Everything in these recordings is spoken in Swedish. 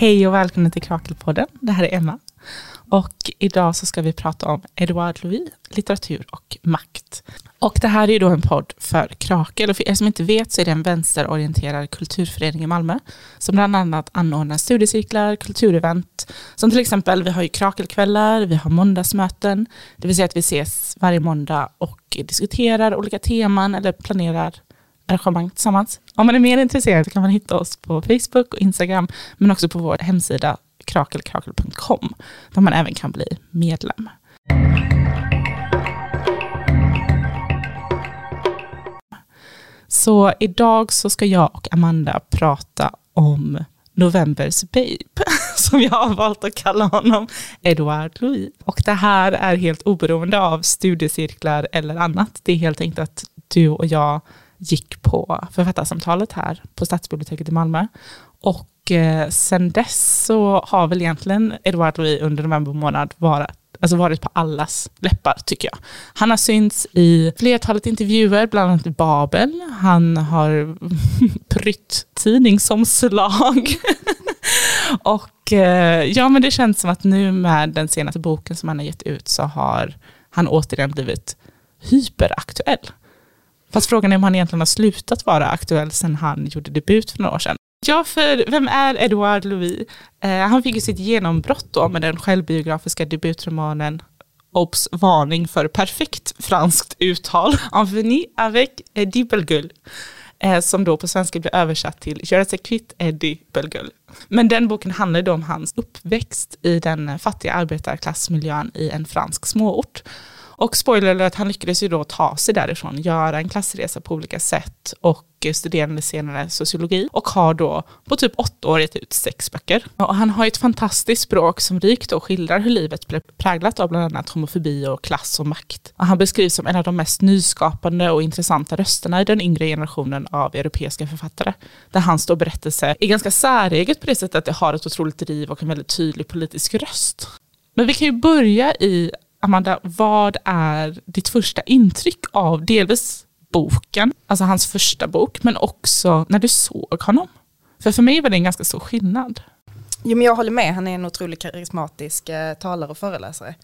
Hej och välkommen till Krakelpodden. Det här är Emma. Och idag så ska vi prata om Edouard Louis, litteratur och makt. Och det här är ju då en podd för Krakel. Och för er som inte vet så är det en vänsterorienterad kulturförening i Malmö som bland annat anordnar studiecirklar, kulturevent. Som till exempel, vi har ju Krakelkvällar, vi har måndagsmöten. Det vill säga att vi ses varje måndag och diskuterar olika teman eller planerar arrangemang tillsammans. Om man är mer intresserad kan man hitta oss på Facebook och Instagram, men också på vår hemsida krakelkrakel.com, där man även kan bli medlem. Så idag så ska jag och Amanda prata om Novembers Babe, som jag har valt att kalla honom, Edouard Louis. Och det här är helt oberoende av studiecirklar eller annat. Det är helt enkelt att du och jag gick på författarsamtalet här på Stadsbiblioteket i Malmö. Och eh, sen dess så har väl egentligen Edouard Louis under november månad varit alltså varit på allas läppar tycker jag. Han har synts i flertalet intervjuer, bland annat i Babel. Han har prytt tidningsomslag. och eh, ja, men det känns som att nu med den senaste boken som han har gett ut så har han återigen blivit hyperaktuell. Fast frågan är om han egentligen har slutat vara aktuell sedan han gjorde debut för några år sedan. Ja, för vem är Edouard Louis? Eh, han fick ju sitt genombrott då med den självbiografiska debutromanen Obs! Varning för perfekt franskt uttal. Enveni avec Eddie Belgull. Eh, som då på svenska blir översatt till Göra sig kvitt Eddie Belgull. Men den boken handlar då om hans uppväxt i den fattiga arbetarklassmiljön i en fransk småort. Och spoiler alert, han lyckades ju då ta sig därifrån, göra en klassresa på olika sätt och studerade senare sociologi och har då på typ åtta år gett ut sex böcker. Och han har ett fantastiskt språk som rikt och skildrar hur livet blev präglat av bland annat homofobi och klass och makt. Och han beskrivs som en av de mest nyskapande och intressanta rösterna i den yngre generationen av europeiska författare. Där hans då berättelse är ganska säreget på det sättet att det har ett otroligt driv och en väldigt tydlig politisk röst. Men vi kan ju börja i Amanda, vad är ditt första intryck av delvis boken, alltså hans första bok, men också när du såg honom? För för mig var det en ganska stor skillnad. Jo, men jag håller med, han är en otroligt karismatisk eh, talare och föreläsare.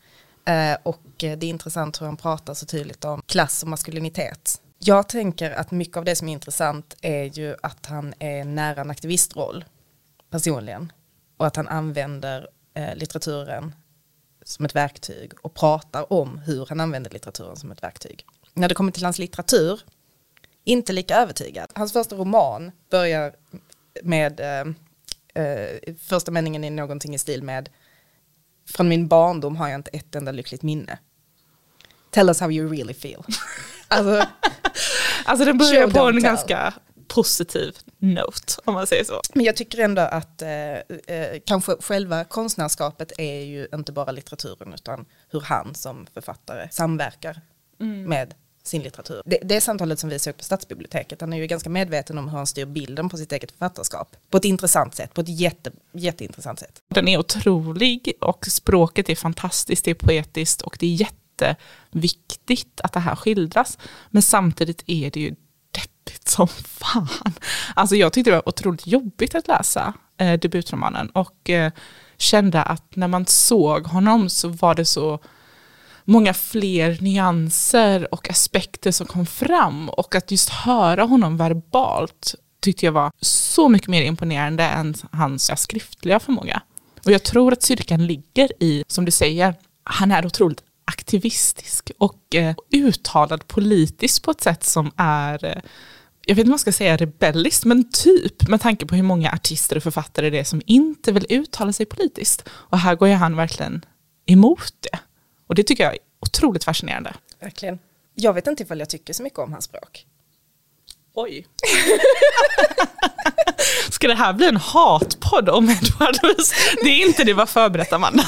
Eh, och eh, det är intressant hur han pratar så tydligt om klass och maskulinitet. Jag tänker att mycket av det som är intressant är ju att han är nära en aktivistroll personligen. Och att han använder eh, litteraturen som ett verktyg och pratar om hur han använder litteraturen som ett verktyg. När det kommer till hans litteratur, inte lika övertygad. Hans första roman börjar med, eh, eh, första meningen är någonting i stil med, från min barndom har jag inte ett enda lyckligt minne. Tell us how you really feel. alltså, alltså den börjar på en ganska positiv note, om man säger så. Men jag tycker ändå att eh, eh, kanske själva konstnärskapet är ju inte bara litteraturen utan hur han som författare samverkar mm. med sin litteratur. Det, det samtalet som vi såg på Stadsbiblioteket, han är ju ganska medveten om hur han styr bilden på sitt eget författarskap. På ett intressant sätt, på ett jätte, jätteintressant sätt. Den är otrolig och språket är fantastiskt, det är poetiskt och det är jätteviktigt att det här skildras. Men samtidigt är det ju deppigt som fan. Alltså jag tyckte det var otroligt jobbigt att läsa eh, debutromanen och eh, kände att när man såg honom så var det så många fler nyanser och aspekter som kom fram och att just höra honom verbalt tyckte jag var så mycket mer imponerande än hans skriftliga förmåga. Och jag tror att styrkan ligger i, som du säger, han är otroligt aktivistisk och eh, uttalad politiskt på ett sätt som är eh, jag vet inte om man ska säga rebelliskt, men typ med tanke på hur många artister och författare det är som inte vill uttala sig politiskt. Och här går ju han verkligen emot det. Och det tycker jag är otroligt fascinerande. Verkligen. Jag vet inte ifall jag tycker så mycket om hans språk. Oj. Ska det här bli en hatpodd om Edward Det är inte det var förberett Amanda.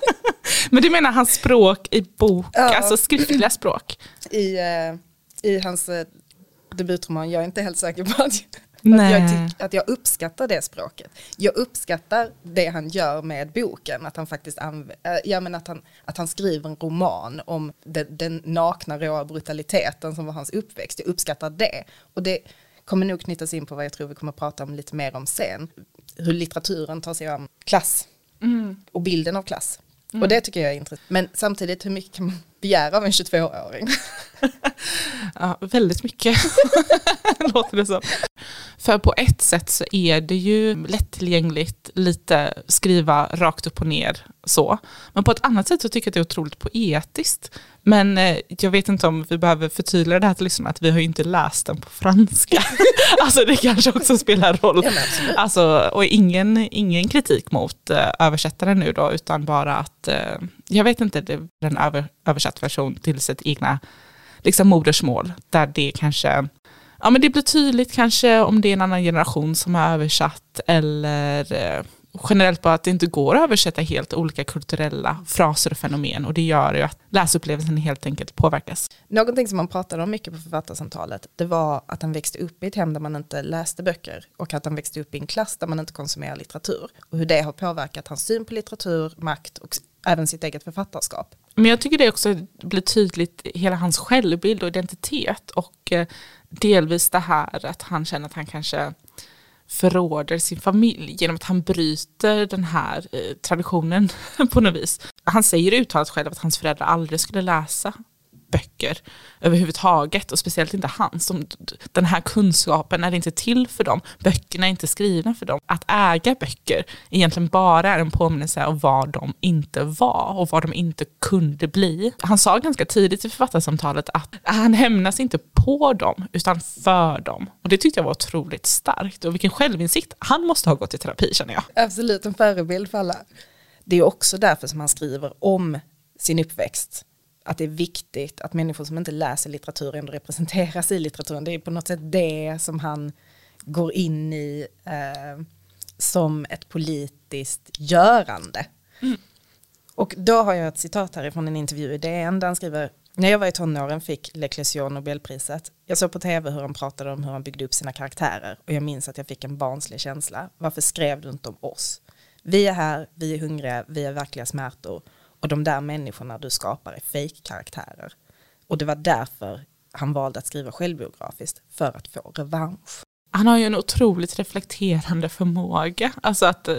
Men du menar hans språk i bok, ja. alltså skriftliga språk? I, uh, i hans uh, debutroman, jag är inte helt säker på att, Nej. Att, jag att jag uppskattar det språket. Jag uppskattar det han gör med boken, att han faktiskt anv- äh, ja, men att, han, att han skriver en roman om den, den nakna råa brutaliteten som var hans uppväxt. Jag uppskattar det. Och det kommer nog knytas in på vad jag tror vi kommer prata om lite mer om sen. Hur litteraturen tar sig an klass Mm. och bilden av klass. Och det tycker jag är intressant. Men samtidigt, hur mycket kan man begära av en 22-åring? Ja, väldigt mycket låter det som. För på ett sätt så är det ju lättillgängligt, lite skriva rakt upp och ner så. Men på ett annat sätt så tycker jag att det är otroligt poetiskt. Men eh, jag vet inte om vi behöver förtydliga det här till lyssnarna, att vi har ju inte läst den på franska. alltså det kanske också spelar roll. Ja. Alltså, och ingen, ingen kritik mot eh, översättaren nu då, utan bara att, eh, jag vet inte, det är en över, översatt version till sitt egna liksom modersmål, där det kanske, ja men det blir tydligt kanske om det är en annan generation som har översatt, eller eh, generellt bara att det inte går att översätta helt olika kulturella fraser och fenomen, och det gör ju att läsupplevelsen helt enkelt påverkas. Någonting som man pratade om mycket på författarsamtalet, det var att han växte upp i ett hem där man inte läste böcker och att han växte upp i en klass där man inte konsumerar litteratur. Och hur det har påverkat hans syn på litteratur, makt och även sitt eget författarskap. Men jag tycker det också blir tydligt, hela hans självbild och identitet och eh, delvis det här att han känner att han kanske förråder sin familj genom att han bryter den här eh, traditionen på något vis. Han säger uttalat själv att hans föräldrar aldrig skulle läsa böcker överhuvudtaget och speciellt inte hans. Den här kunskapen är inte till för dem, böckerna är inte skrivna för dem. Att äga böcker egentligen bara är en påminnelse om vad de inte var och vad de inte kunde bli. Han sa ganska tidigt i författarsamtalet att han hämnas inte på dem utan för dem. Och det tyckte jag var otroligt starkt och vilken självinsikt. Han måste ha gått i terapi känner jag. Absolut en förebild för alla. Det är också därför som han skriver om sin uppväxt. Att det är viktigt att människor som inte läser litteratur ändå representeras i litteraturen. Det är på något sätt det som han går in i eh, som ett politiskt görande. Och då har jag ett citat härifrån en intervju i DN där han skriver när jag var i tonåren fick L'Eclésion Nobelpriset. Jag såg på tv hur han pratade om hur han byggde upp sina karaktärer och jag minns att jag fick en barnslig känsla. Varför skrev du inte om oss? Vi är här, vi är hungriga, vi är verkliga smärtor och de där människorna du skapar är fake-karaktärer. Och det var därför han valde att skriva självbiografiskt, för att få revansch. Han har ju en otroligt reflekterande förmåga, alltså att eh,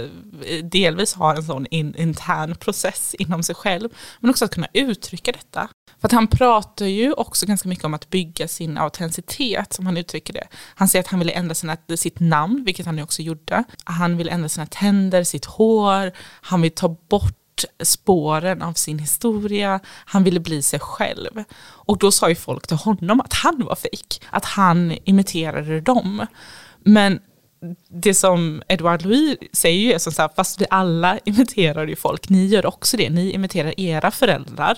delvis ha en sån in, intern process inom sig själv, men också att kunna uttrycka detta. För att han pratar ju också ganska mycket om att bygga sin autenticitet, som han uttrycker det. Han säger att han ville ändra sina, sitt namn, vilket han ju också gjorde. Han vill ändra sina tänder, sitt hår, han vill ta bort spåren av sin historia, han ville bli sig själv. Och då sa ju folk till honom att han var fejk, att han imiterade dem. Men det som Edouard Louis säger ju är som så här, fast vi alla imiterar ju folk, ni gör också det, ni imiterar era föräldrar.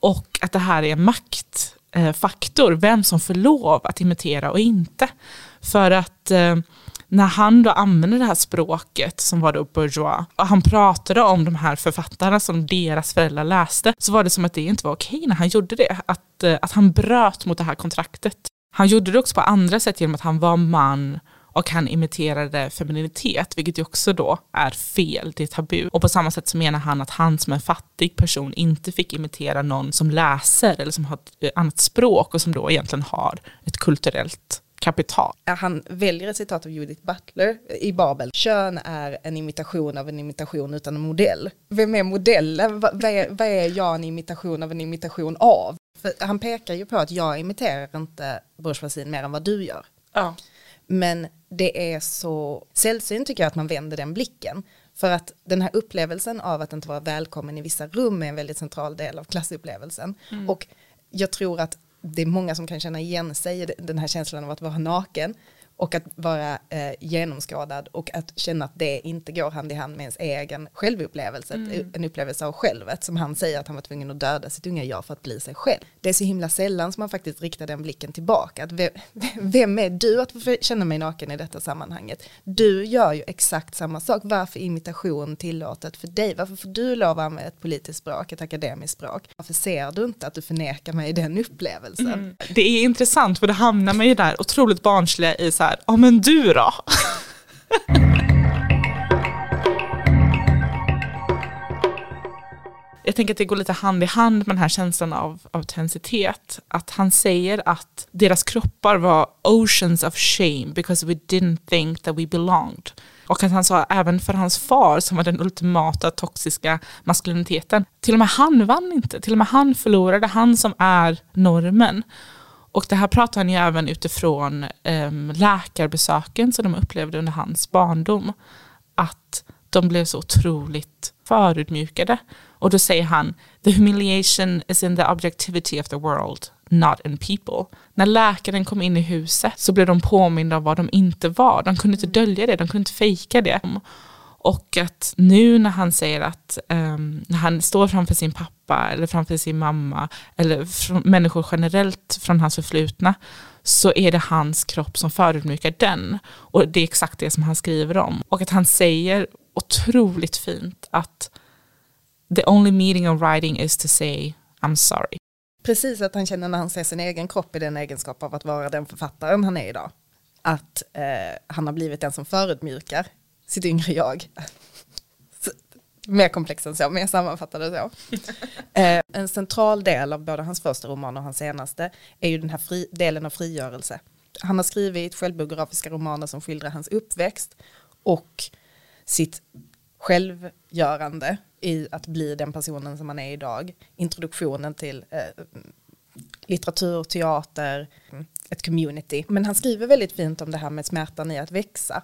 Och att det här är en maktfaktor, vem som får lov att imitera och inte. För att eh, när han då använde det här språket som var då bourgeois, och han pratade om de här författarna som deras föräldrar läste, så var det som att det inte var okej när han gjorde det. Att, eh, att han bröt mot det här kontraktet. Han gjorde det också på andra sätt genom att han var man och han imiterade femininitet, vilket ju också då är fel, det är tabu. Och på samma sätt så menar han att han som en fattig person inte fick imitera någon som läser eller som har ett eh, annat språk och som då egentligen har ett kulturellt kapital. Han väljer ett citat av Judith Butler i Babel. Kön är en imitation av en imitation utan en modell. Vem är modellen? Va- Vad är, vad är jag en imitation av en imitation av? För han pekar ju på att jag imiterar inte bourgeoisien mer än vad du gör. Ja. Men det är så sällsynt tycker jag att man vänder den blicken. För att den här upplevelsen av att inte vara välkommen i vissa rum är en väldigt central del av klassupplevelsen. Och jag tror att det är många som kan känna igen sig i den här känslan av att vara naken och att vara eh, genomskådad och att känna att det inte går hand i hand med ens egen självupplevelse, en upplevelse av självet som han säger att han var tvungen att döda sitt unga jag för att bli sig själv. Det är så himla sällan som man faktiskt riktar den blicken tillbaka. Att vem, vem är du att känna mig naken i detta sammanhanget? Du gör ju exakt samma sak. Varför imitation tillåtet för dig? Varför får du lov att använda ett politiskt språk, ett akademiskt språk? Varför ser du inte att du förnekar mig den upplevelsen? Det är intressant för det hamnar man ju där otroligt barnsliga i så här, ja men du då? jag tänker att det går lite hand i hand med den här känslan av autenticitet. Att han säger att deras kroppar var oceans of shame because we didn't think that we belonged. Och att han sa även för hans far som var den ultimata toxiska maskuliniteten. Till och med han vann inte, till och med han förlorade, han som är normen. Och det här pratar han ju även utifrån um, läkarbesöken som de upplevde under hans barndom. Att de blev så otroligt förutmjukade. Och då säger han, the humiliation is in the objectivity of the world, not in people. När läkaren kom in i huset så blev de påminda om vad de inte var. De kunde inte dölja det, de kunde inte fejka det. Och att nu när han säger att um, när han står framför sin pappa eller framför sin mamma eller människor generellt från hans förflutna så är det hans kropp som förödmjukar den. Och det är exakt det som han skriver om. Och att han säger otroligt fint att the only meaning of writing is to say I'm sorry. Precis att han känner när han ser sin egen kropp i den egenskap av att vara den författaren han är idag. Att eh, han har blivit den som förödmjukar sitt yngre jag. Mer komplext än så, men jag sammanfattar det så. eh, en central del av både hans första roman och hans senaste är ju den här fri, delen av frigörelse. Han har skrivit självbiografiska romaner som skildrar hans uppväxt och sitt självgörande i att bli den personen som man är idag. Introduktionen till eh, litteratur, teater, ett community. Men han skriver väldigt fint om det här med smärtan i att växa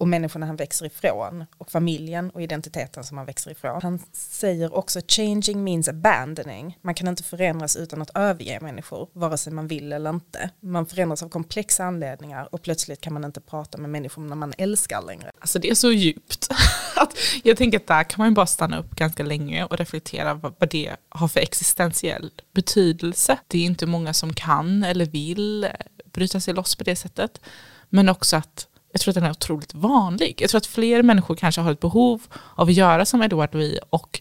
och människorna han växer ifrån och familjen och identiteten som han växer ifrån. Han säger också changing means abandoning. Man kan inte förändras utan att överge människor, vare sig man vill eller inte. Man förändras av komplexa anledningar och plötsligt kan man inte prata med människor när man älskar längre. Alltså det är så djupt. att jag tänker att där kan man bara stanna upp ganska länge och reflektera vad, vad det har för existentiell betydelse. Det är inte många som kan eller vill bryta sig loss på det sättet. Men också att jag tror att den är otroligt vanlig. Jag tror att fler människor kanske har ett behov av att göra som Edouard Louis och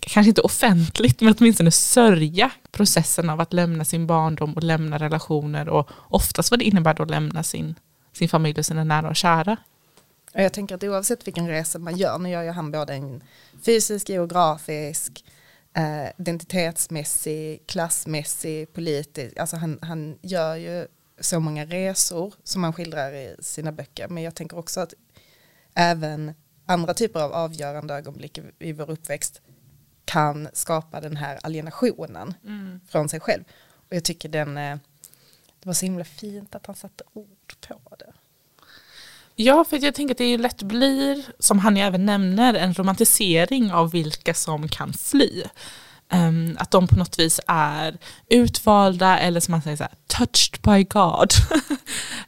kanske inte offentligt, men åtminstone sörja processen av att lämna sin barndom och lämna relationer och oftast vad det innebär då att lämna sin, sin familj och sina nära och kära. Jag tänker att oavsett vilken resa man gör, nu gör ju han både en fysisk, geografisk, eh, identitetsmässig, klassmässig, politisk, alltså han, han gör ju så många resor som man skildrar i sina böcker. Men jag tänker också att även andra typer av avgörande ögonblick i vår uppväxt kan skapa den här alienationen mm. från sig själv. Och jag tycker den, eh, det var så himla fint att han satte ord på det. Ja, för jag tänker att det lätt blir, som han ju även nämner, en romantisering av vilka som kan fly. Um, att de på något vis är utvalda eller som man säger så här, touched by God.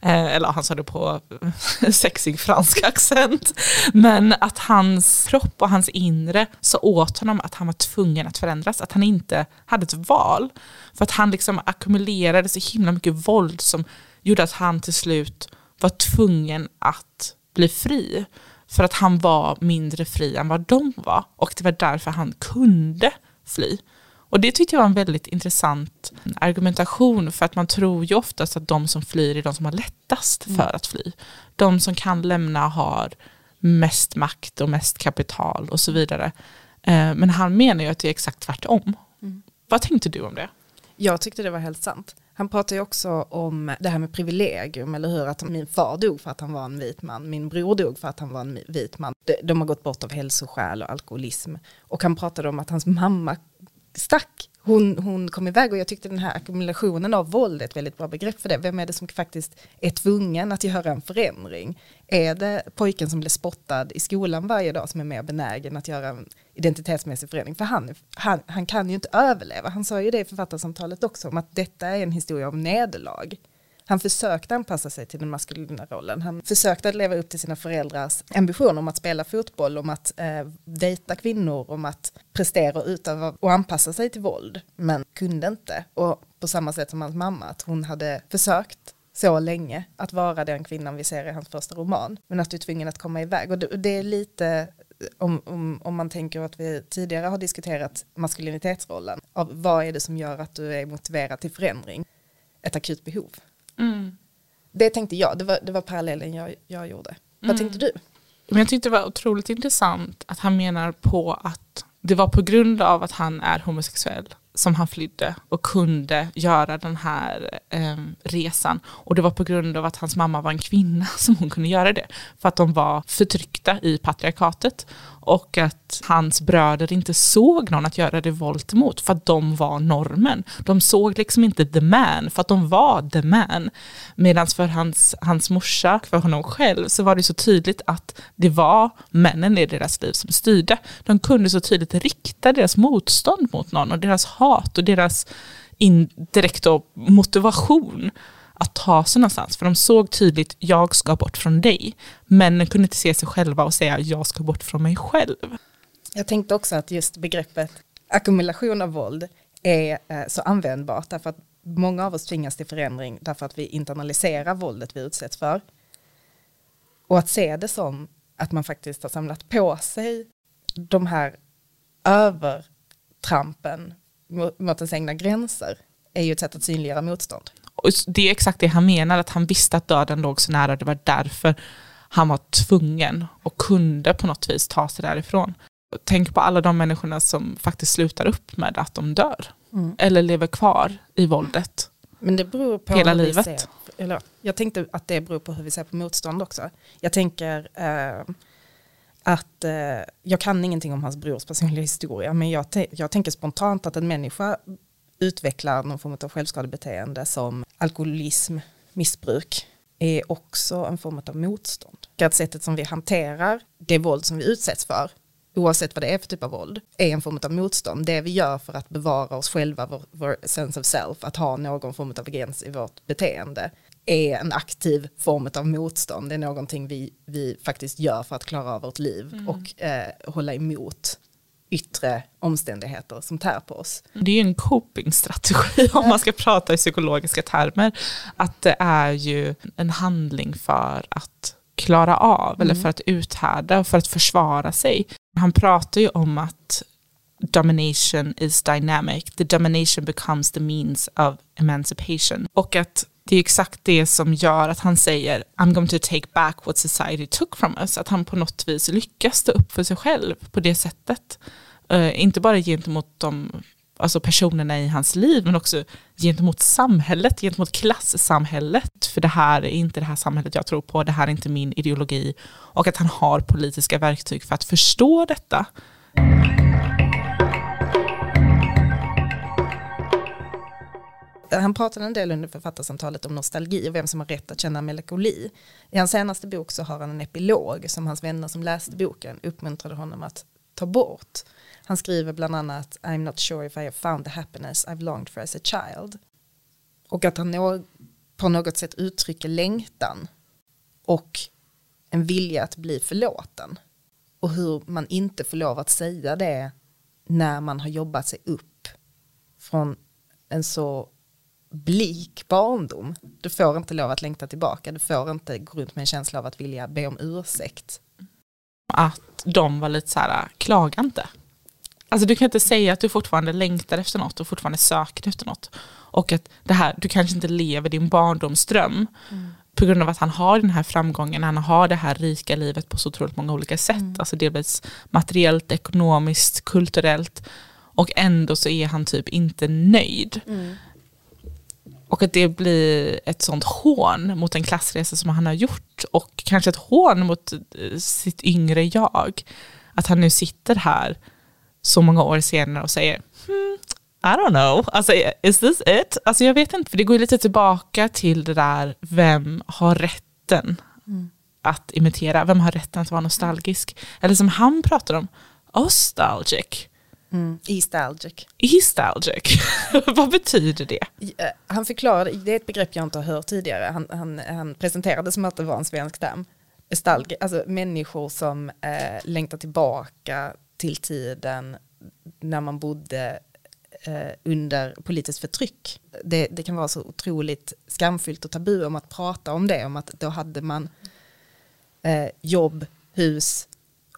Eh, eller han sa det på sexig fransk accent. Men att hans kropp och hans inre sa åt honom att han var tvungen att förändras, att han inte hade ett val. För att han liksom ackumulerade så himla mycket våld som gjorde att han till slut var tvungen att bli fri. För att han var mindre fri än vad de var. Och det var därför han kunde fly. Och det tyckte jag var en väldigt intressant argumentation för att man tror ju oftast att de som flyr är de som har lättast mm. för att fly. De som kan lämna har mest makt och mest kapital och så vidare. Eh, men han menar ju att det är exakt tvärtom. Mm. Vad tänkte du om det? Jag tyckte det var helt sant. Han pratar ju också om det här med privilegium, eller hur? Att min far dog för att han var en vit man, min bror dog för att han var en vit man. De har gått bort av hälsoskäl och alkoholism. Och han pratade om att hans mamma stack. Hon, hon kom iväg och jag tyckte den här ackumulationen av våld är ett väldigt bra begrepp för det. Vem är det som faktiskt är tvungen att göra en förändring? Är det pojken som blir spottad i skolan varje dag som är mer benägen att göra en identitetsmässig förändring? För han, han, han kan ju inte överleva. Han sa ju det i författarsamtalet också om att detta är en historia om nederlag. Han försökte anpassa sig till den maskulina rollen. Han försökte att leva upp till sina föräldrars ambition om att spela fotboll, om att eh, dejta kvinnor, om att prestera och utöva och anpassa sig till våld, men kunde inte. Och på samma sätt som hans mamma, att hon hade försökt så länge att vara den kvinnan vi ser i hans första roman, men att du är tvungen att komma iväg. Och det, det är lite eh, om, om, om man tänker att vi tidigare har diskuterat maskulinitetsrollen, av vad är det som gör att du är motiverad till förändring? Ett akut behov. Mm. Det tänkte jag, det var, det var parallellen jag, jag gjorde. Vad mm. tänkte du? Men jag tyckte det var otroligt intressant att han menar på att det var på grund av att han är homosexuell som han flydde och kunde göra den här eh, resan. Och det var på grund av att hans mamma var en kvinna som hon kunde göra det. För att de var förtryckta i patriarkatet. Och att hans bröder inte såg någon att göra revolt mot för att de var normen. De såg liksom inte the man för att de var the man. Medan för hans, hans morsa, för honom själv, så var det så tydligt att det var männen i deras liv som styrde. De kunde så tydligt rikta deras motstånd mot någon och deras hat och deras indirekt motivation att ta sig någonstans. För de såg tydligt, jag ska bort från dig. Männen kunde inte se sig själva och säga, jag ska bort från mig själv. Jag tänkte också att just begreppet ackumulation av våld är eh, så användbart därför att många av oss tvingas till förändring därför att vi internaliserar våldet vi utsätts för. Och att se det som att man faktiskt har samlat på sig de här övertrampen mot ens egna gränser är ju ett sätt att synliggöra motstånd. Och det är exakt det han menar, att han visste att döden låg så nära, det var därför han var tvungen och kunde på något vis ta sig därifrån. Tänk på alla de människorna som faktiskt slutar upp med att de dör. Mm. Eller lever kvar i våldet. Men det beror på hela livet. Ser, eller, jag tänkte att det beror på hur vi ser på motstånd också. Jag tänker eh, att eh, jag kan ingenting om hans brors personliga historia, men jag, jag tänker spontant att en människa utvecklar någon form av självskadebeteende som alkoholism, missbruk är också en form av motstånd. Att sättet som vi hanterar det våld som vi utsätts för, oavsett vad det är för typ av våld, är en form av motstånd. Det vi gör för att bevara oss själva, vår, vår sense of self, att ha någon form av gräns i vårt beteende, är en aktiv form av motstånd. Det är någonting vi, vi faktiskt gör för att klara av vårt liv mm. och eh, hålla emot yttre omständigheter som tär på oss. Det är ju en copingstrategi om man ska prata i psykologiska termer. Att det är ju en handling för att klara av mm. eller för att uthärda, för att försvara sig. Han pratar ju om att domination is dynamic, the domination becomes the means of emancipation. Och att det är exakt det som gör att han säger I'm going to take back what society took from us. Att han på något vis lyckas stå upp för sig själv på det sättet. Eh, inte bara gentemot de alltså personerna i hans liv men också gentemot samhället, gentemot klassamhället. För det här är inte det här samhället jag tror på, det här är inte min ideologi. Och att han har politiska verktyg för att förstå detta. han pratade en del under författarsamtalet om nostalgi och vem som har rätt att känna melankoli. I hans senaste bok så har han en epilog som hans vänner som läste boken uppmuntrade honom att ta bort. Han skriver bland annat I'm not sure if I have found the happiness I've longed for as a child. Och att han på något sätt uttrycker längtan och en vilja att bli förlåten. Och hur man inte får lov att säga det när man har jobbat sig upp från en så blik barndom. Du får inte lov att längta tillbaka, du får inte gå runt med en känsla av att vilja be om ursäkt. Att de var lite så här, klaga inte. Alltså du kan inte säga att du fortfarande längtar efter något och fortfarande söker efter något. Och att det här, du kanske inte lever din barndomsdröm mm. på grund av att han har den här framgången, han har det här rika livet på så otroligt många olika sätt. Mm. Alltså delvis materiellt, ekonomiskt, kulturellt. Och ändå så är han typ inte nöjd. Mm. Och att det blir ett sånt hån mot en klassresa som han har gjort och kanske ett hån mot eh, sitt yngre jag. Att han nu sitter här så många år senare och säger hmm, I don't know, alltså is this it? Alltså jag vet inte, för det går lite tillbaka till det där, vem har rätten mm. att imitera? Vem har rätten att vara nostalgisk? Eller som han pratar om, nostalgic. Mm. Eastalgic. Eastalgic, vad betyder det? Eh, han förklarade, det är ett begrepp jag inte har hört tidigare, han, han, han presenterade som att det var en svensk term. Estalgi, alltså människor som eh, längtar tillbaka till tiden när man bodde eh, under politiskt förtryck. Det, det, kan vara så otroligt skamfyllt och tabu om att prata om det, om att då hade man eh, jobb, hus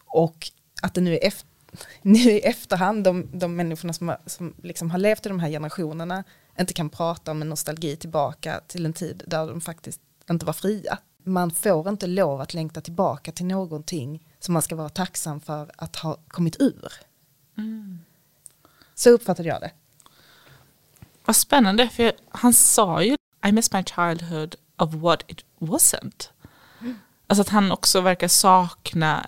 och att det nu är efter nu i efterhand, de, de människorna som, har, som liksom har levt i de här generationerna inte kan prata om en nostalgi tillbaka till en tid där de faktiskt inte var fria. Man får inte lov att längta tillbaka till någonting som man ska vara tacksam för att ha kommit ur. Så uppfattade jag det. Vad spännande, för han sa ju I miss my childhood of what it wasn't. Alltså att han också verkar sakna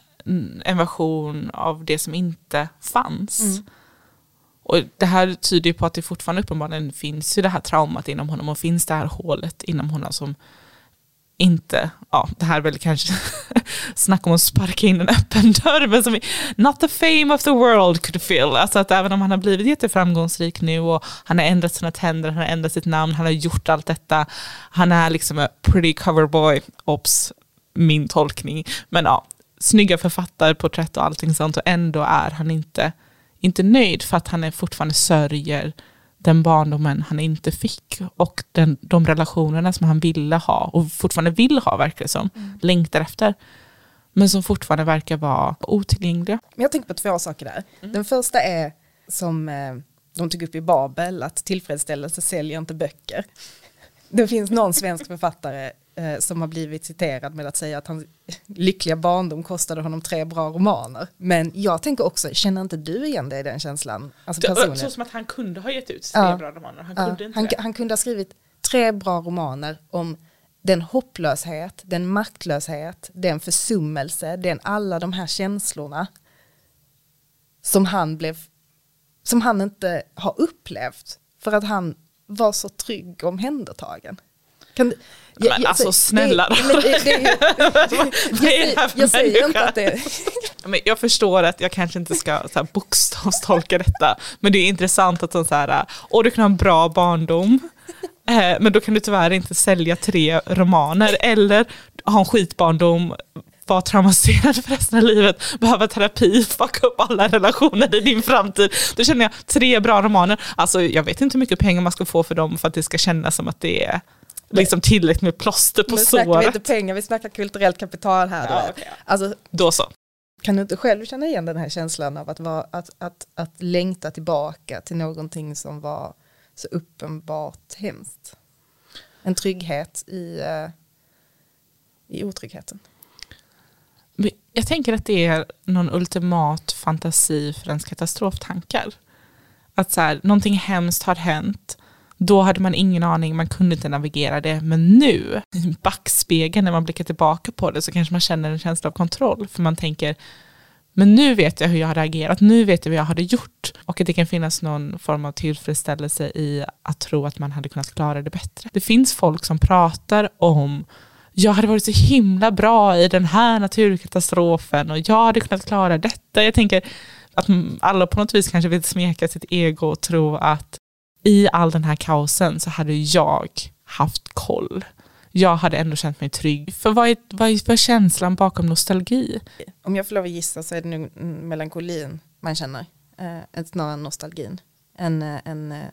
en version av det som inte fanns. Mm. Och det här tyder ju på att det fortfarande uppenbarligen finns ju det här traumat inom honom och finns det här hålet inom honom som inte, ja det här är väl kanske snack om att sparka in en öppen dörr, men som not the fame of the world could feel. Alltså att även om han har blivit jätteframgångsrik nu och han har ändrat sina tänder, han har ändrat sitt namn, han har gjort allt detta, han är liksom en pretty cover boy, ops, min tolkning. Men ja, snygga författarporträtt och allting sånt och ändå är han inte, inte nöjd för att han är fortfarande sörjer den barndomen han inte fick och den, de relationerna som han ville ha och fortfarande vill ha verkar det som, mm. längtar efter. Men som fortfarande verkar vara otillgängliga. Jag tänker på två saker där. Mm. Den första är som eh, de tog upp i Babel, att tillfredsställelse säljer inte böcker. Det finns någon svensk författare som har blivit citerad med att säga att hans lyckliga barndom kostade honom tre bra romaner. Men jag tänker också, känner inte du igen dig i den känslan? Alltså det, så som att han kunde ha gett ut tre ja. bra romaner. Han, ja. kunde inte han, han kunde ha skrivit tre bra romaner om den hopplöshet, den maktlöshet, den försummelse, den alla de här känslorna som han blev, som han inte har upplevt för att han var så trygg omhändertagen. Kan, jag, men alltså snälla. Det, det, det, det, Jag säger inte att det men Jag förstår att jag kanske inte ska så här, bokstavstolka detta, men det är intressant att de så här, åh du kan ha en bra barndom, eh, men då kan du tyvärr inte sälja tre romaner, eller ha en skitbarndom, vara traumatiserad för resten av livet, behöva terapi, fucka upp alla relationer i din framtid. Då känner jag tre bra romaner, alltså jag vet inte hur mycket pengar man ska få för dem för att det ska kännas som att det är liksom tillräckligt med plåster på såret. Nu snackar vi inte pengar, vi snackar kulturellt kapital här. Ja, okay. alltså, då så. Kan du inte själv känna igen den här känslan av att, vara, att, att, att längta tillbaka till någonting som var så uppenbart hemskt? En trygghet i, uh, i otryggheten. Jag tänker att det är någon ultimat fantasi för ens katastroftankar. Att så här, någonting hemskt har hänt då hade man ingen aning, man kunde inte navigera det. Men nu, i backspegeln när man blickar tillbaka på det, så kanske man känner en känsla av kontroll. För man tänker, men nu vet jag hur jag hade agerat, nu vet jag vad jag hade gjort. Och att det kan finnas någon form av tillfredsställelse i att tro att man hade kunnat klara det bättre. Det finns folk som pratar om jag hade varit så himla bra i den här naturkatastrofen och jag hade kunnat klara detta. Jag tänker att alla på något vis kanske vill smeka sitt ego och tro att i all den här kaosen så hade jag haft koll. Jag hade ändå känt mig trygg. För vad är, vad är, vad är känslan bakom nostalgi? Om jag får lov att gissa så är det nog melankolin man känner. Eh, snarare än nostalgin. En, eh, en eh,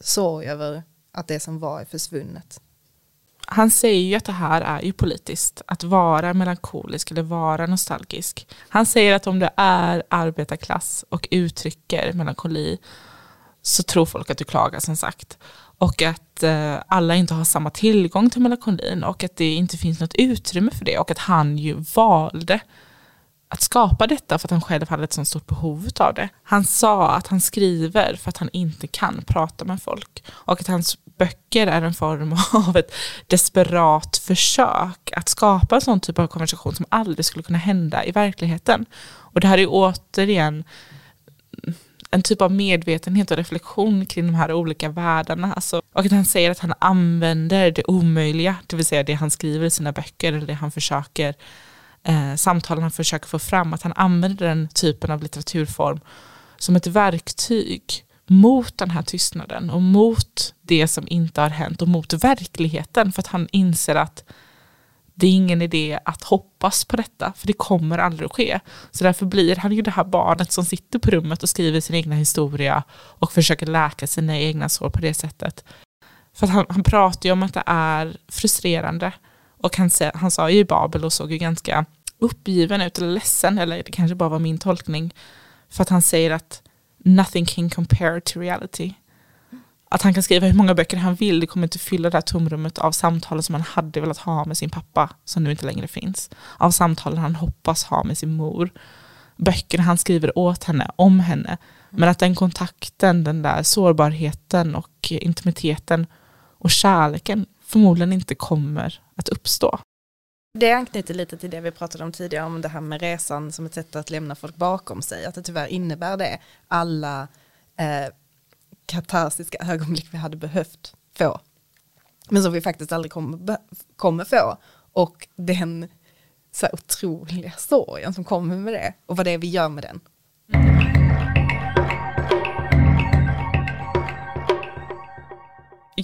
sorg över att det som var är försvunnet. Han säger ju att det här är ju politiskt, att vara melankolisk eller vara nostalgisk. Han säger att om du är arbetarklass och uttrycker melankoli så tror folk att du klagar som sagt. Och att eh, alla inte har samma tillgång till melankolin och att det inte finns något utrymme för det och att han ju valde att skapa detta för att han själv hade ett så stort behov av det. Han sa att han skriver för att han inte kan prata med folk och att hans böcker är en form av ett desperat försök att skapa en sån typ av konversation som aldrig skulle kunna hända i verkligheten. Och det här är återigen en typ av medvetenhet och reflektion kring de här olika världarna. Alltså, och att han säger att han använder det omöjliga, det vill säga det han skriver i sina böcker eller det han försöker, eh, samtalen han försöker få fram, att han använder den typen av litteraturform som ett verktyg mot den här tystnaden och mot det som inte har hänt och mot verkligheten för att han inser att det är ingen idé att hoppas på detta, för det kommer aldrig att ske. Så därför blir han ju det här barnet som sitter på rummet och skriver sin egna historia och försöker läka sina egna sår på det sättet. För han, han pratar ju om att det är frustrerande. Och han, han sa ju i Babel och såg ju ganska uppgiven ut, eller ledsen, eller det kanske bara var min tolkning. För att han säger att nothing can compare to reality att han kan skriva hur många böcker han vill, det kommer inte fylla det här tomrummet av samtalen som han hade velat ha med sin pappa, som nu inte längre finns. Av samtalen han hoppas ha med sin mor. böckerna han skriver åt henne, om henne. Men att den kontakten, den där sårbarheten och intimiteten och kärleken förmodligen inte kommer att uppstå. Det anknyter lite till det vi pratade om tidigare om det här med resan som ett sätt att lämna folk bakom sig. Att det tyvärr innebär det alla eh, katarsiska ögonblick vi hade behövt få. Men som vi faktiskt aldrig kommer, kommer få. Och den så otroliga sorgen som kommer med det. Och vad det är vi gör med den.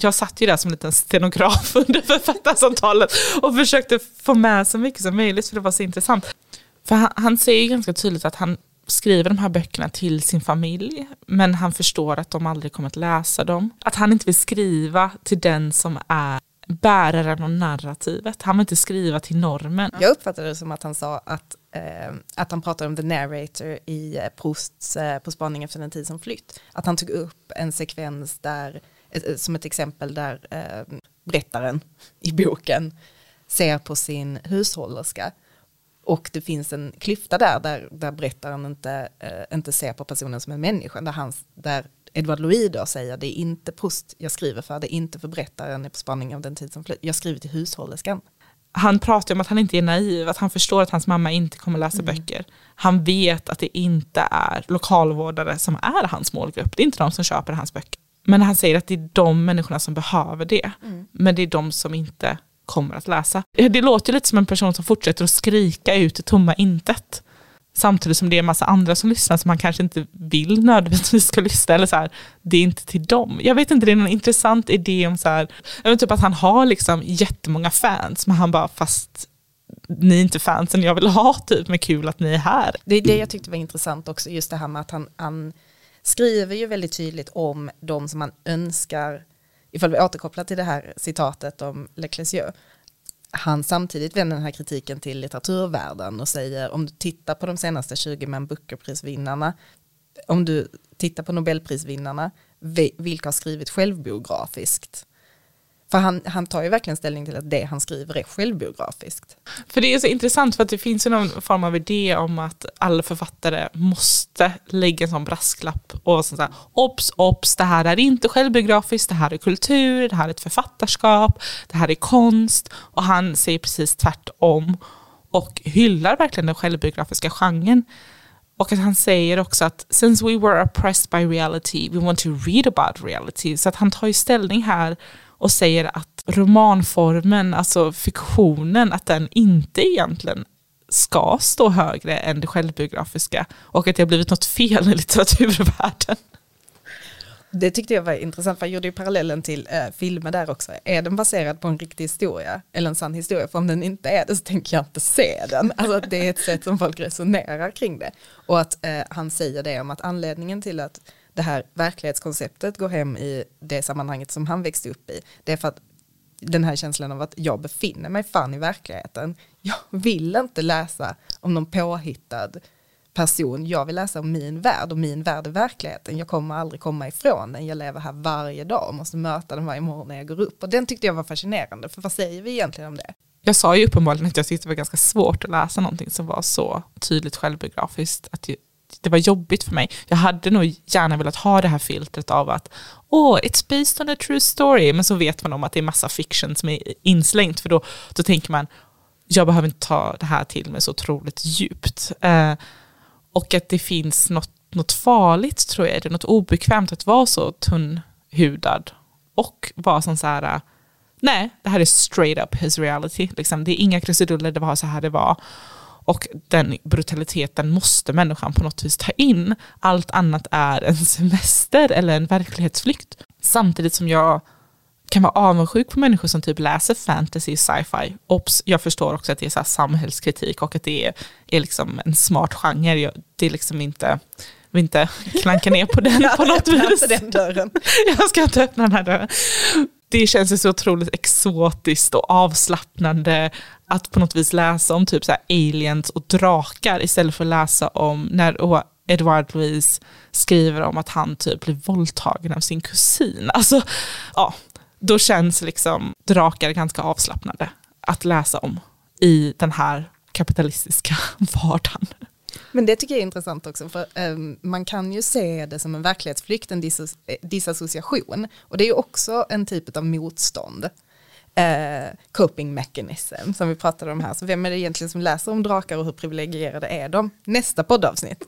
jag satt ju där som en liten stenograf under författarsamtalet och försökte få med så mycket som möjligt för det var så intressant. För han, han säger ganska tydligt att han skriver de här böckerna till sin familj men han förstår att de aldrig kommer att läsa dem. Att han inte vill skriva till den som är bäraren av narrativet. Han vill inte skriva till normen. Jag uppfattade det som att han sa att, eh, att han pratade om the narrator i eh, Prousts eh, På spaning efter den tid som flytt. Att han tog upp en sekvens där Eh, eh som ett exempel där eh, berättaren i boken ser på sin hushållerska och det finns en klyfta där, där, där berättaren inte, eh, inte ser på personen som en människa, där, hans, där Edward Louis då säger det är inte post jag skriver för, det är inte för berättaren på spaning av den tid som flytt, jag skriver till hushållerskan. Han pratar om att han inte är naiv, att han förstår att hans mamma inte kommer läsa mm. böcker. Han vet att det inte är lokalvårdare som är hans målgrupp, det är inte de som köper hans böcker. Men han säger att det är de människorna som behöver det. Mm. Men det är de som inte kommer att läsa. Det låter lite som en person som fortsätter att skrika ut i tomma intet. Samtidigt som det är en massa andra som lyssnar som man kanske inte vill nödvändigtvis ska lyssna. Eller så här, det är inte till dem. Jag vet inte, det är någon intressant idé om så här, jag vet typ att han har liksom jättemånga fans, men han bara fast ni är inte fansen jag vill ha typ, men kul att ni är här. Det är det jag tyckte var intressant också, just det här med att han, han skriver ju väldigt tydligt om de som man önskar, ifall vi återkopplar till det här citatet om Leclerc, han samtidigt vänder den här kritiken till litteraturvärlden och säger om du tittar på de senaste 20 Man Booker-prisvinnarna, om du tittar på Nobelprisvinnarna, vilka har skrivit självbiografiskt? För han, han tar ju verkligen ställning till att det han skriver är självbiografiskt. För det är så intressant för att det finns ju någon form av idé om att alla författare måste lägga en sån brasklapp och sånt där, obs, obs, det här är inte självbiografiskt, det här är kultur, det här är ett författarskap, det här är konst och han säger precis tvärtom och hyllar verkligen den självbiografiska genren. Och att han säger också att since we were oppressed by reality, we want to read about reality. Så att han tar ju ställning här och säger att romanformen, alltså fiktionen, att den inte egentligen ska stå högre än det självbiografiska och att det har blivit något fel i litteraturvärlden. Det tyckte jag var intressant, för jag gjorde ju parallellen till eh, filmer där också. Är den baserad på en riktig historia eller en sann historia? För om den inte är det så tänker jag inte se den. Alltså att det är ett sätt som folk resonerar kring det. Och att eh, han säger det om att anledningen till att det här verklighetskonceptet går hem i det sammanhanget som han växte upp i. Det är för att den här känslan av att jag befinner mig fan i verkligheten. Jag vill inte läsa om någon påhittad person. Jag vill läsa om min värld och min värld är verkligheten. Jag kommer aldrig komma ifrån den. Jag lever här varje dag och måste möta den varje morgon när jag går upp. Och den tyckte jag var fascinerande. För vad säger vi egentligen om det? Jag sa ju uppenbarligen att jag tyckte det var ganska svårt att läsa någonting som var så tydligt självbiografiskt. Att det var jobbigt för mig. Jag hade nog gärna velat ha det här filtret av att åh, oh, it's based on a true story, men så vet man om att det är massa fiction som är inslängt, för då, då tänker man, jag behöver inte ta det här till mig så otroligt djupt. Eh, och att det finns något, något farligt, tror jag, det är något obekvämt att vara så tunnhudad och vara sån så här, eh, nej, det här är straight up his reality, liksom. det är inga krusiduller, det var så här det var. Och den brutaliteten måste människan på något vis ta in. Allt annat är en semester eller en verklighetsflykt. Samtidigt som jag kan vara avundsjuk på människor som typ läser fantasy, sci-fi. Obs, jag förstår också att det är så samhällskritik och att det är, är liksom en smart genre. Jag, det är liksom inte, vill inte klanka ner på den på något vis. Den dörren. Jag ska inte öppna den här dörren det känns ju så otroligt exotiskt och avslappnande att på något vis läsa om typ så aliens och drakar istället för att läsa om när Edward Louise skriver om att han typ blir våldtagen av sin kusin. Alltså, ja, då känns liksom drakar ganska avslappnande att läsa om i den här kapitalistiska vardagen. Men det tycker jag är intressant också, för um, man kan ju se det som en verklighetsflykt, en dis disassociation. Och det är ju också en typ av motstånd. Uh, coping mechanism som vi pratade om här. Så vem är det egentligen som läser om drakar och hur privilegierade är de? Nästa poddavsnitt.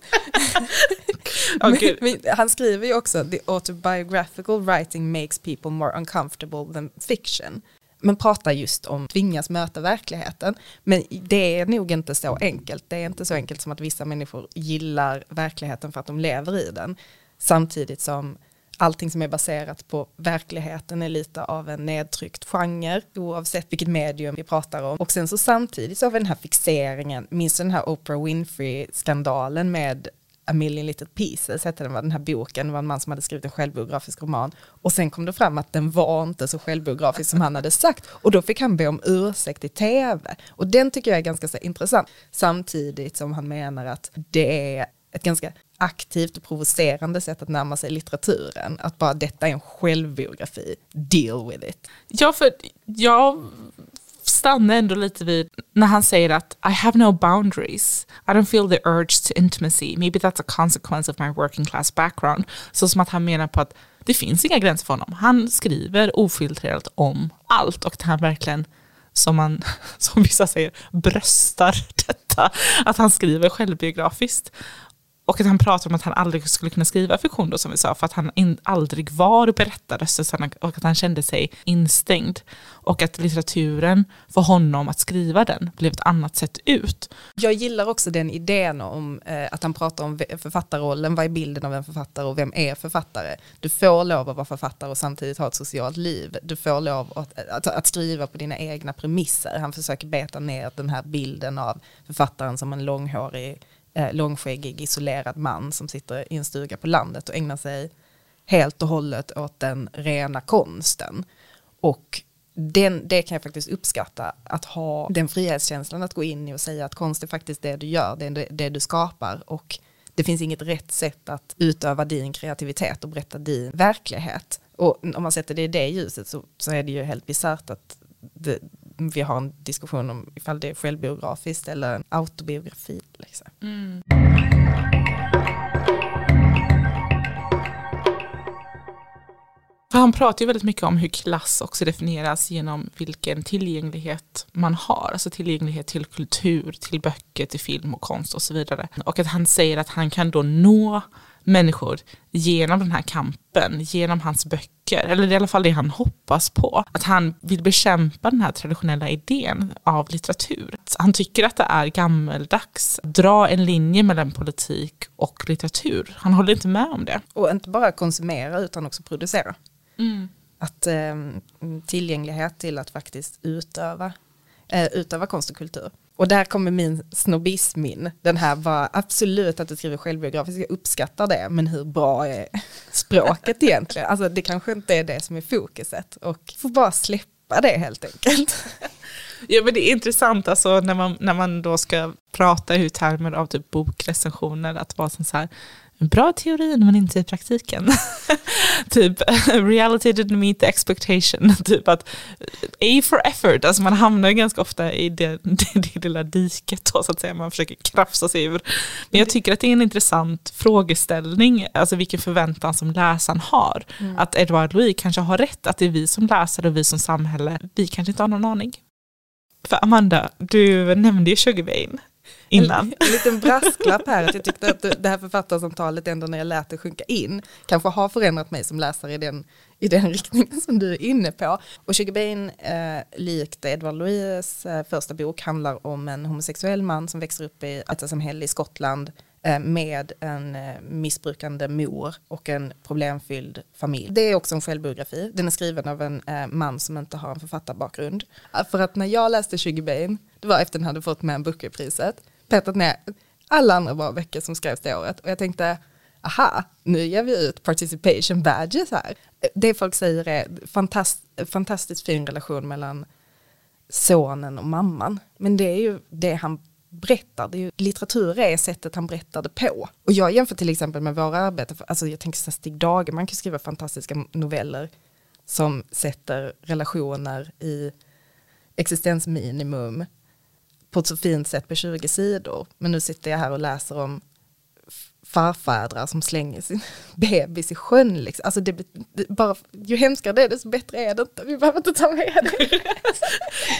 okay. men, men, han skriver ju också, the autobiographical writing makes people more uncomfortable than fiction men pratar just om tvingas möta verkligheten. Men det är nog inte så enkelt. Det är inte så enkelt som att vissa människor gillar verkligheten för att de lever i den. Samtidigt som allting som är baserat på verkligheten är lite av en nedtryckt genre oavsett vilket medium vi pratar om. Och sen så samtidigt så har vi den här fixeringen, minns den här Oprah Winfrey-skandalen med A Million Little Pieces hette den, var den här boken, det var en man som hade skrivit en självbiografisk roman. Och sen kom det fram att den var inte så självbiografisk som han hade sagt. Och då fick han be om ursäkt i tv. Och den tycker jag är ganska så intressant. Samtidigt som han menar att det är ett ganska aktivt och provocerande sätt att närma sig litteraturen. Att bara detta är en självbiografi, deal with it. Ja, för jag stanna ändå lite vid när han säger att I have no boundaries. I don't feel the urge to intimacy. Maybe that's a consequence of my working class background. Så som att han menar på att det finns inga gränser för honom. Han skriver ofiltrerat om allt och han verkligen som man, som vissa säger, bröstar detta. Att han skriver självbiografiskt. Och att han pratar om att han aldrig skulle kunna skriva fiktion då som vi sa, för att han in, aldrig var berättarröst och att han kände sig instängd. Och att litteraturen för honom att skriva den blev ett annat sätt ut. Jag gillar också den idén om eh, att han pratar om författarrollen, vad är bilden av en författare och vem är författare? Du får lov att vara författare och samtidigt ha ett socialt liv. Du får lov att, eh, att, att skriva på dina egna premisser. Han försöker beta ner den här bilden av författaren som en långhårig eh, långskäggig isolerad man som sitter i en stuga på landet och ägnar sig helt och hållet åt den rena konsten. Och den, det kan jag faktiskt uppskatta, att ha den frihetskänslan att gå in i och säga att konst är faktiskt det du gör, det är det, du skapar och det finns inget rätt sätt att utöva din kreativitet och berätta din verklighet. Och om man sätter det i det ljuset så, så är det ju helt bisarrt att det, vi har en diskussion om ifall det är självbiografiskt eller en autobiografi. Liksom. Mm. För han pratar ju väldigt mycket om hur klass också definieras genom vilken tillgänglighet man har. Alltså tillgänglighet till kultur, till böcker, till film och konst och så vidare. Och att han säger att han kan då nå människor genom den här kampen, genom hans böcker, eller i alla fall det han hoppas på. Att han vill bekämpa den här traditionella idén av litteratur. Han tycker att det är gammeldags dra en linje mellan politik och litteratur. Han håller inte med om det. Och inte bara konsumera utan också producera. Mm. Att eh, tillgänglighet till att faktiskt utöva, eh, utöva konst och kultur. Och där kommer min snobbism in. Den här var absolut att du skriver självbiografiskt, jag uppskattar det, men hur bra är språket egentligen? Alltså det kanske inte är det som är fokuset och får bara släppa det helt enkelt. Ja men det är intressant alltså när man, när man då ska prata i termer av typ bokrecensioner, att vara så här, bra teorin men inte i praktiken. typ reality didn't meet the expectation. typ att A for effort, alltså man hamnar ganska ofta i det, det, det lilla diket då, så att säga, man försöker krafsa sig ur. Men jag tycker att det är en intressant frågeställning, alltså vilken förväntan som läsaren har. Mm. Att Edward Louis kanske har rätt, att det är vi som läsare och vi som samhälle, vi kanske inte har någon aning. För Amanda, du nämnde ju Sugar Bane innan. En, en liten brasklapp här, att jag tyckte att det här författarsamtalet ändå när jag lät det sjunka in, kanske har förändrat mig som läsare i den, i den riktningen som du är inne på. Och Sugar Bain, eh, likt Edward Louis eh, första bok, handlar om en homosexuell man som växer upp i ett samhälle i Skottland eh, med en eh, missbrukande mor och en problemfylld familj. Det är också en självbiografi. Den är skriven av en eh, man som inte har en författarbakgrund. För att när jag läste Sugar Bain, det var efter att den hade fått med Booker-priset, petat ner alla andra bra böcker som skrevs det året. Och jag tänkte, aha, nu ger vi ut participation badges här. Det folk säger är fantast, fantastiskt fin relation mellan sonen och mamman. Men det är ju det han berättar, det är ju, litteratur är sättet han berättar det på. Och jag jämför till exempel med våra arbeten, alltså jag tänker så Stig Dagerman kan skriva fantastiska noveller som sätter relationer i existensminimum på ett så fint sätt på 20 sidor. Men nu sitter jag här och läser om farfädrar som slänger sin bebis i sjön. Liksom. Alltså det, det, bara, ju hemskare det är desto bättre är det inte. Vi behöver inte ta med det.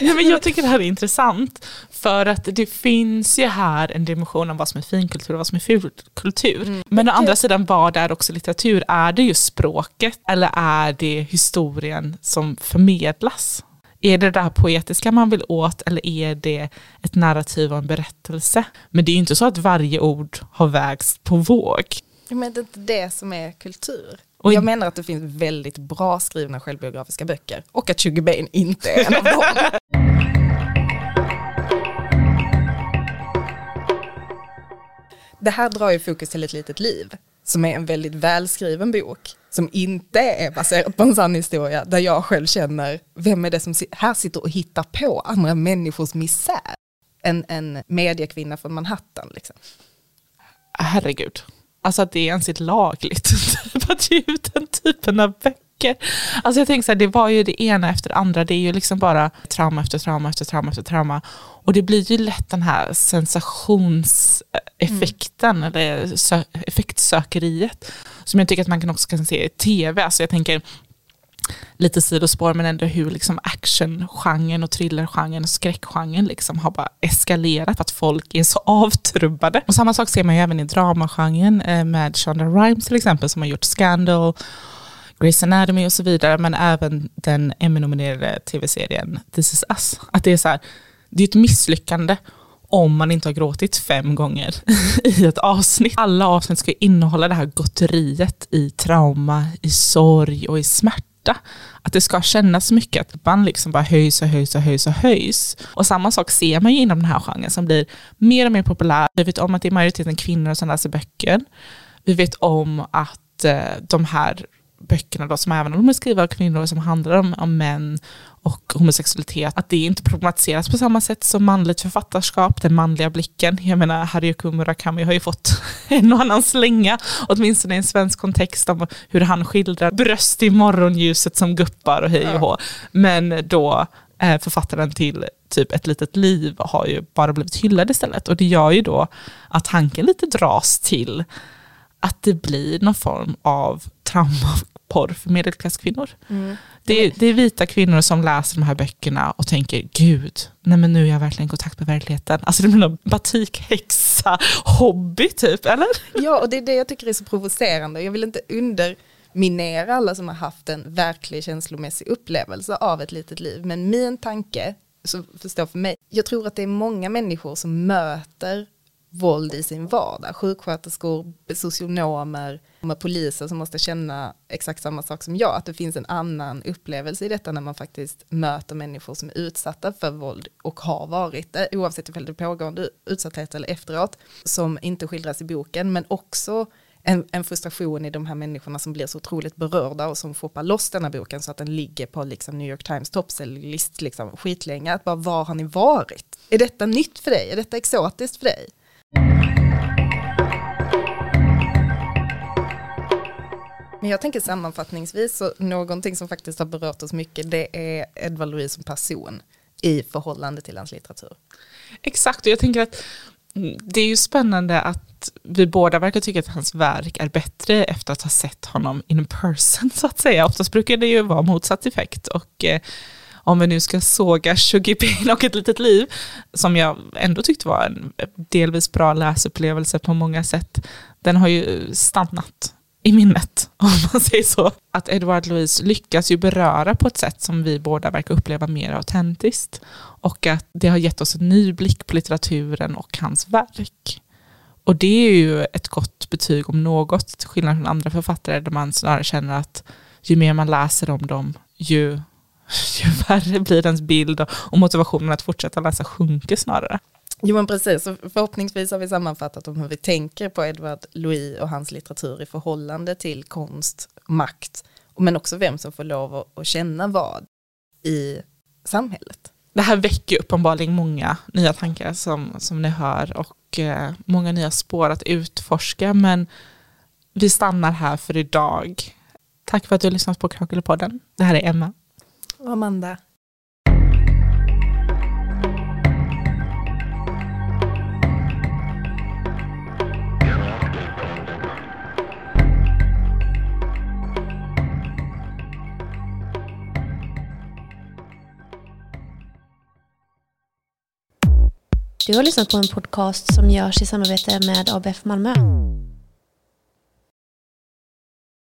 ja, men jag tycker det här är intressant för att det finns ju här en dimension av vad som är finkultur och vad som är fulkultur. Mm. Men å andra sidan, vad är också litteratur? Är det just språket eller är det historien som förmedlas? Är det det här poetiska man vill åt eller är det ett narrativ och en berättelse? Men det är ju inte så att varje ord har vägts på våg. Men det är inte det som är kultur. Och jag menar att det finns väldigt bra skrivna självbiografiska böcker och att Sugar Bain inte är en av dem. Det här drar ju fokus till ett litet liv som är en väldigt välskriven bok som inte är baserat på en sann historia där jag själv känner vem är det som här sitter och hittar på andra människors misär. En, en mediekvinna från Manhattan liksom. Herregud, alltså att det är ens är lagligt att ge ut den typen av böcker. Alltså jag tänker så här, det var ju det ena efter det andra, det är ju liksom bara trauma efter trauma efter trauma efter trauma. Och det blir ju lätt den här sensations... Mm. effekten mm. eller effektsökeriet, som jag tycker att man kan också kan se i tv. Alltså jag tänker, lite sidospår men ändå hur liksom actiongenren och thrillergenren och skräckgenren liksom har bara eskalerat för att folk är så avtrubbade. Och samma sak ser man ju även i dramagenren eh, med Shonda Rhimes till exempel som har gjort Scandal, Grey's Anatomy och så vidare men även den Emmy-nominerade tv-serien This is us. Att det är så här, det är ett misslyckande om man inte har gråtit fem gånger i ett avsnitt. Alla avsnitt ska innehålla det här gotteriet i trauma, i sorg och i smärta. Att det ska kännas mycket, att man liksom bara höjs och höjs och höjs och höjs. Och samma sak ser man ju inom den här genren som blir mer och mer populär. Vi vet om att det är majoriteten kvinnor som läser böcker. Vi vet om att eh, de här böckerna då, som även om de är skrivna av kvinnor som handlar om, om män och homosexualitet, att det inte problematiseras på samma sätt som manligt författarskap, den manliga blicken. Jag menar, Haruki Murakami har ju fått en och annan slänga, åtminstone i en svensk kontext, om hur han skildrar bröst i morgonljuset som guppar och hej och hå. Men då eh, författaren till typ Ett litet liv har ju bara blivit hyllad istället. Och det gör ju då att tanken lite dras till att det blir någon form av trauma porr för medelklasskvinnor. Mm. Det, är, det är vita kvinnor som läser de här böckerna och tänker, gud, nej men nu är jag verkligen i kontakt med verkligheten. Alltså det blir någon batikhäxa-hobby typ, eller? Ja, och det är det jag tycker är så provocerande. Jag vill inte underminera alla som har haft en verklig känslomässig upplevelse av ett litet liv. Men min tanke, så förstår för mig, jag tror att det är många människor som möter våld i sin vardag. Sjuksköterskor, socionomer, med poliser som måste känna exakt samma sak som jag. Att det finns en annan upplevelse i detta när man faktiskt möter människor som är utsatta för våld och har varit det, oavsett om det är pågående utsatthet eller efteråt, som inte skildras i boken, men också en, en, frustration i de här människorna som blir så otroligt berörda och som får loss den här boken så att den ligger på liksom New York Times toppsäljlist liksom skitlänge. Att bara, var har ni varit? Är detta nytt för dig? Är detta exotiskt för dig? Men jag tänker sammanfattningsvis, så någonting som faktiskt har berört oss mycket, det är Edvard Louis som person i förhållande till hans litteratur. Exakt, och jag tänker att det är ju spännande att vi båda verkar tycka att hans verk är bättre efter att ha sett honom in person så att säga. Oftast brukar det ju vara motsatt effekt och eh, om vi nu ska såga Sugar Bean och ett litet liv, som jag ändå tyckte var en delvis bra läsupplevelse på många sätt, den har ju stannat i minnet, om man säger så. Att Edward Louise lyckas ju beröra på ett sätt som vi båda verkar uppleva mer autentiskt. Och att det har gett oss en ny blick på litteraturen och hans verk. Och det är ju ett gott betyg om något, till skillnad från andra författare där man snarare känner att ju mer man läser om dem, ju ju värre blir ens bild och motivationen att fortsätta läsa sjunker snarare. Jo men precis, så förhoppningsvis har vi sammanfattat om hur vi tänker på Edward Louis och hans litteratur i förhållande till konst, makt, men också vem som får lov att känna vad i samhället. Det här väcker uppenbarligen många nya tankar som, som ni hör och eh, många nya spår att utforska men vi stannar här för idag. Tack för att du har lyssnat på Krakelpodden. Det här är Emma och Amanda. Du har lyssnat på en podcast som görs i samarbete med ABF Malmö.